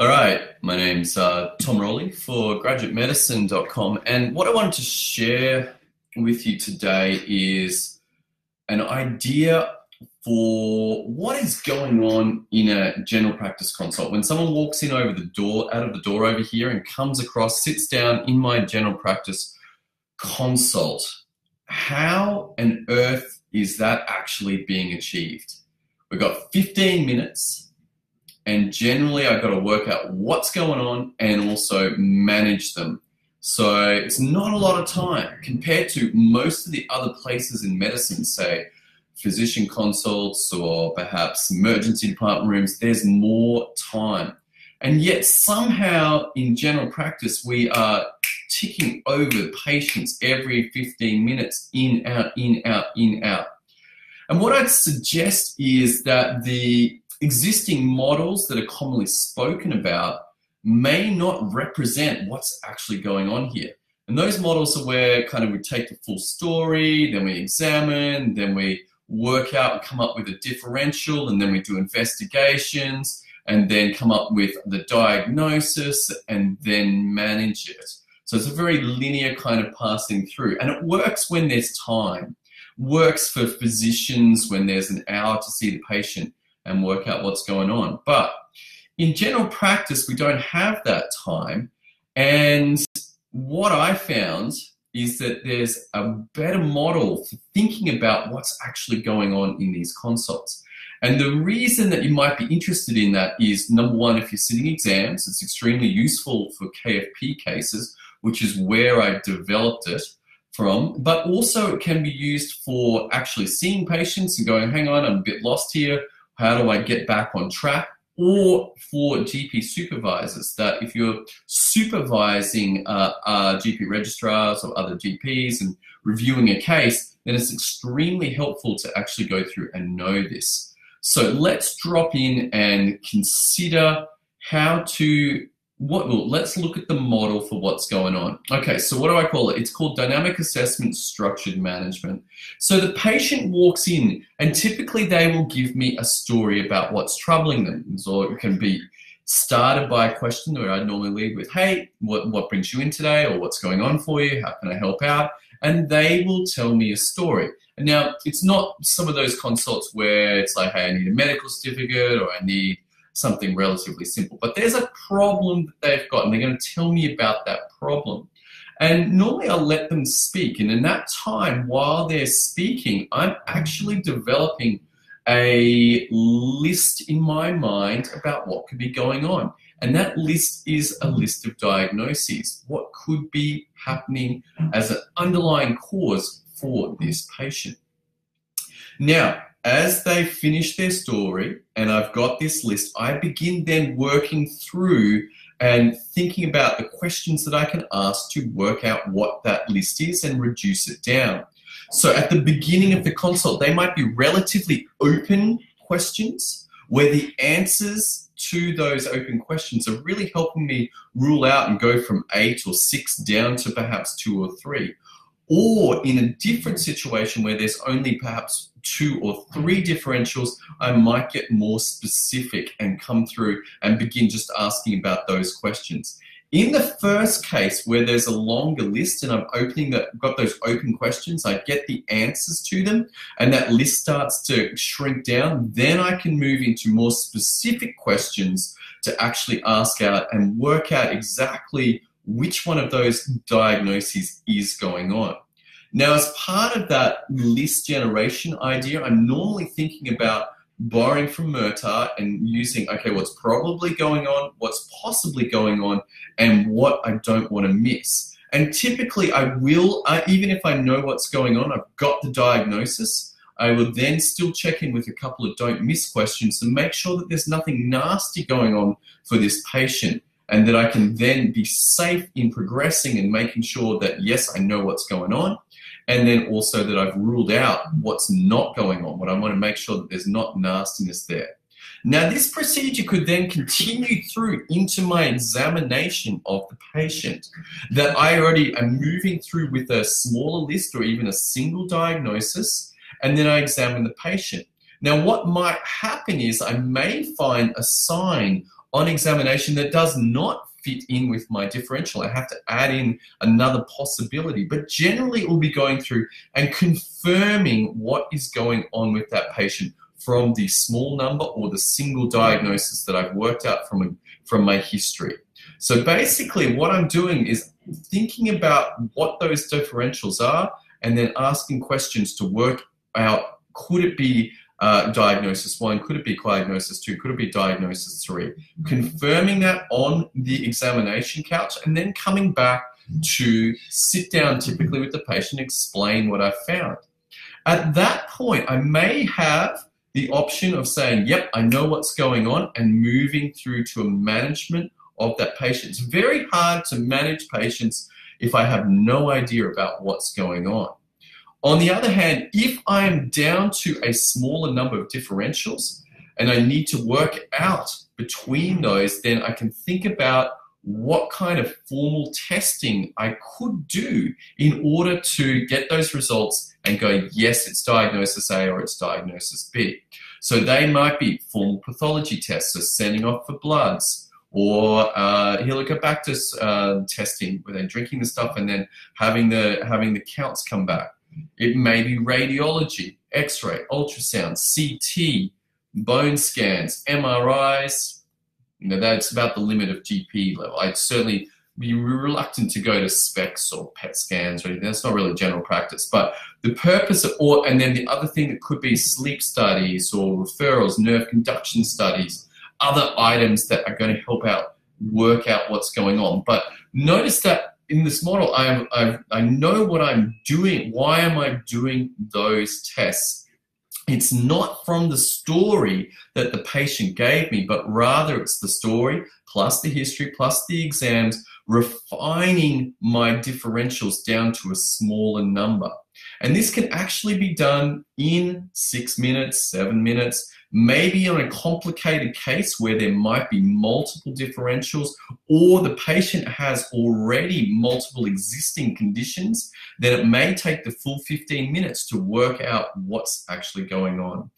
All right, my name's uh, Tom Rolley for graduatemedicine.com, and what I wanted to share with you today is an idea for what is going on in a general practice consult. When someone walks in over the door, out of the door over here, and comes across, sits down in my general practice consult, how on earth is that actually being achieved? We've got 15 minutes and generally, I've got to work out what's going on and also manage them. So it's not a lot of time compared to most of the other places in medicine, say physician consults or perhaps emergency department rooms. There's more time. And yet, somehow in general practice, we are ticking over patients every 15 minutes in, out, in, out, in, out. And what I'd suggest is that the existing models that are commonly spoken about may not represent what's actually going on here. And those models are where kind of we take the full story, then we examine, then we work out and come up with a differential, and then we do investigations, and then come up with the diagnosis, and then manage it. So it's a very linear kind of passing through. And it works when there's time, works for physicians when there's an hour to see the patient and work out what's going on. But in general practice, we don't have that time. And what I found is that there's a better model for thinking about what's actually going on in these consults. And the reason that you might be interested in that is number one, if you're sitting exams, it's extremely useful for KFP cases, which is where I developed it from, but also it can be used for actually seeing patients and going, hang on, I'm a bit lost here. How do I get back on track? Or for GP supervisors, that if you're supervising uh, uh, GP registrars or other GPs and reviewing a case, then it's extremely helpful to actually go through and know this. So let's drop in and consider how to what well, let's look at the model for what's going on. Okay, so what do I call it? It's called dynamic assessment structured management. So the patient walks in and typically they will give me a story about what's troubling them. So it can be started by a question where I normally lead with, hey, what, what brings you in today? Or what's going on for you? How can I help out? And they will tell me a story. Now it's not some of those consults where it's like, hey, I need a medical certificate or I need something relatively simple. But there's a problem that they've got, and they're going to tell me about that problem. And normally I'll let them speak. And in that time, while they're speaking, I'm actually developing a list in my mind about what could be going on. And that list is a list of diagnoses. What could be happening as an underlying cause for this patient? Now, as they finish their story and I've got this list, I begin then working through and thinking about the questions that I can ask to work out what that list is and reduce it down. So at the beginning of the consult, they might be relatively open questions where the answers to those open questions are really helping me rule out and go from eight or six down to perhaps two or three. Or in a different situation where there's only perhaps two or three differentials, I might get more specific and come through and begin just asking about those questions. In the first case where there's a longer list and I'm opening that got those open questions, I get the answers to them and that list starts to shrink down, then I can move into more specific questions to actually ask out and work out exactly which one of those diagnoses is going on. Now, as part of that list generation idea, I'm normally thinking about borrowing from Murtagh and using, okay, what's probably going on, what's possibly going on, and what I don't want to miss. And typically, I will, uh, even if I know what's going on, I've got the diagnosis, I will then still check in with a couple of don't miss questions to make sure that there's nothing nasty going on for this patient and that I can then be safe in progressing and making sure that yes, I know what's going on, and then also that I've ruled out what's not going on. What I want to make sure that there's not nastiness there. Now, this procedure could then continue through into my examination of the patient that I already am moving through with a smaller list or even a single diagnosis, and then I examine the patient. Now, what might happen is I may find a sign on examination that does not fit in with my differential. I have to add in another possibility. But generally, it will be going through and confirming what is going on with that patient from the small number or the single diagnosis that I've worked out from, a, from my history. So basically, what I'm doing is thinking about what those differentials are and then asking questions to work out could it be uh, diagnosis one, could it be diagnosis two, could it be diagnosis three? Confirming that on the examination couch and then coming back to sit down typically with the patient, explain what I found. At that point, I may have the option of saying, yep, I know what's going on, and moving through to a management of that patient. It's very hard to manage patients if I have no idea about what's going on. On the other hand, if I am down to a smaller number of differentials and I need to work out between those, then I can think about what kind of formal testing I could do in order to get those results and go, yes, it's diagnosis A or it's diagnosis B. So they might be formal pathology tests, so sending off for bloods, or uh, Helicobacter uh, testing, where they're drinking the stuff and then having the having the counts come back. It may be radiology, X-ray, ultrasound, CT, bone scans, MRIs. You know, that's about the limit of GP level. I'd certainly be reluctant to go to SPECTs or PET scans or anything. That's not really general practice. But the purpose of, or, and then the other thing that could be sleep studies or referrals, nerve conduction studies, other items that are going to help out work out what's going on. But notice that in this model, I, I, I know what I'm doing. Why am I doing those tests? It's not from the story that the patient gave me, but rather it's the story plus the history plus the exams, refining my differentials down to a smaller number. And this can actually be done in six minutes, seven minutes, maybe on a complicated case where there might be multiple differentials or the patient has already multiple existing conditions, then it may take the full 15 minutes to work out what's actually going on.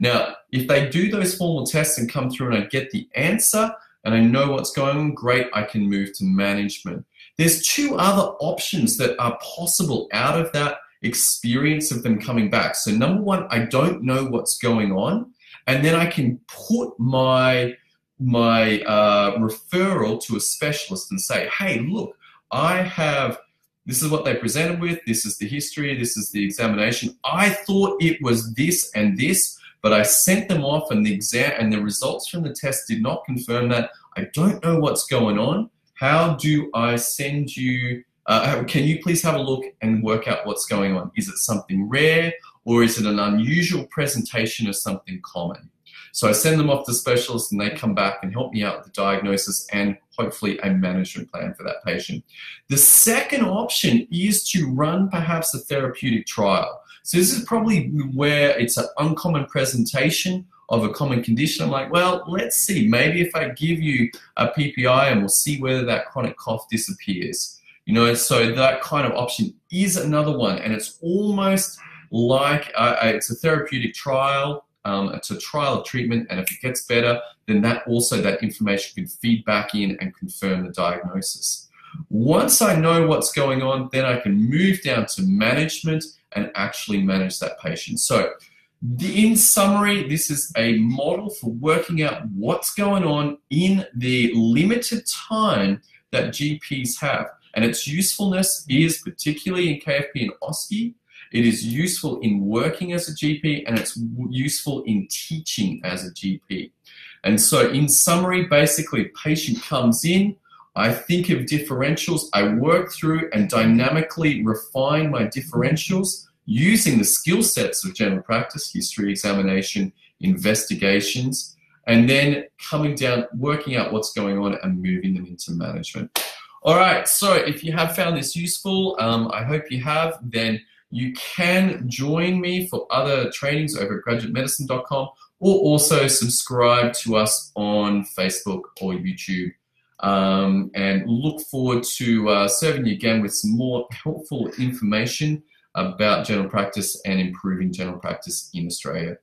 Now, if they do those formal tests and come through and I get the answer and I know what's going on, great, I can move to management. There's two other options that are possible out of that experience of them coming back. So, number one, I don't know what's going on and then I can put my my uh, referral to a specialist and say, hey, look, I have this is what they presented with, this is the history, this is the examination. I thought it was this and this, but I sent them off and the exam and the results from the test did not confirm that. I don't know what's going on. How do I send you uh, can you please have a look and work out what's going on? Is it something rare or is it an unusual presentation of something common? So I send them off to specialists and they come back and help me out with the diagnosis and hopefully a management plan for that patient. The second option is to run perhaps a therapeutic trial. So this is probably where it's an uncommon presentation of a common condition. I'm like, well, let's see. Maybe if I give you a PPI and we'll see whether that chronic cough disappears. You know, so that kind of option is another one, and it's almost like it's a therapeutic trial. Um, it's a trial of treatment, and if it gets better, then that also that information can feed back in and confirm the diagnosis. Once I know what's going on, then I can move down to management and actually manage that patient. So, in summary, this is a model for working out what's going on in the limited time that GPs have. And its usefulness is particularly in KFP and OSCE. It is useful in working as a GP and it's useful in teaching as a GP. And so, in summary, basically, patient comes in, I think of differentials, I work through and dynamically refine my differentials using the skill sets of general practice, history examination, investigations, and then coming down, working out what's going on and moving them into management. All right, so if you have found this useful, um, I hope you have, then you can join me for other trainings over at graduatemedicine.com or also subscribe to us on Facebook or YouTube. Um, and look forward to uh, serving you again with some more helpful information about general practice and improving general practice in Australia.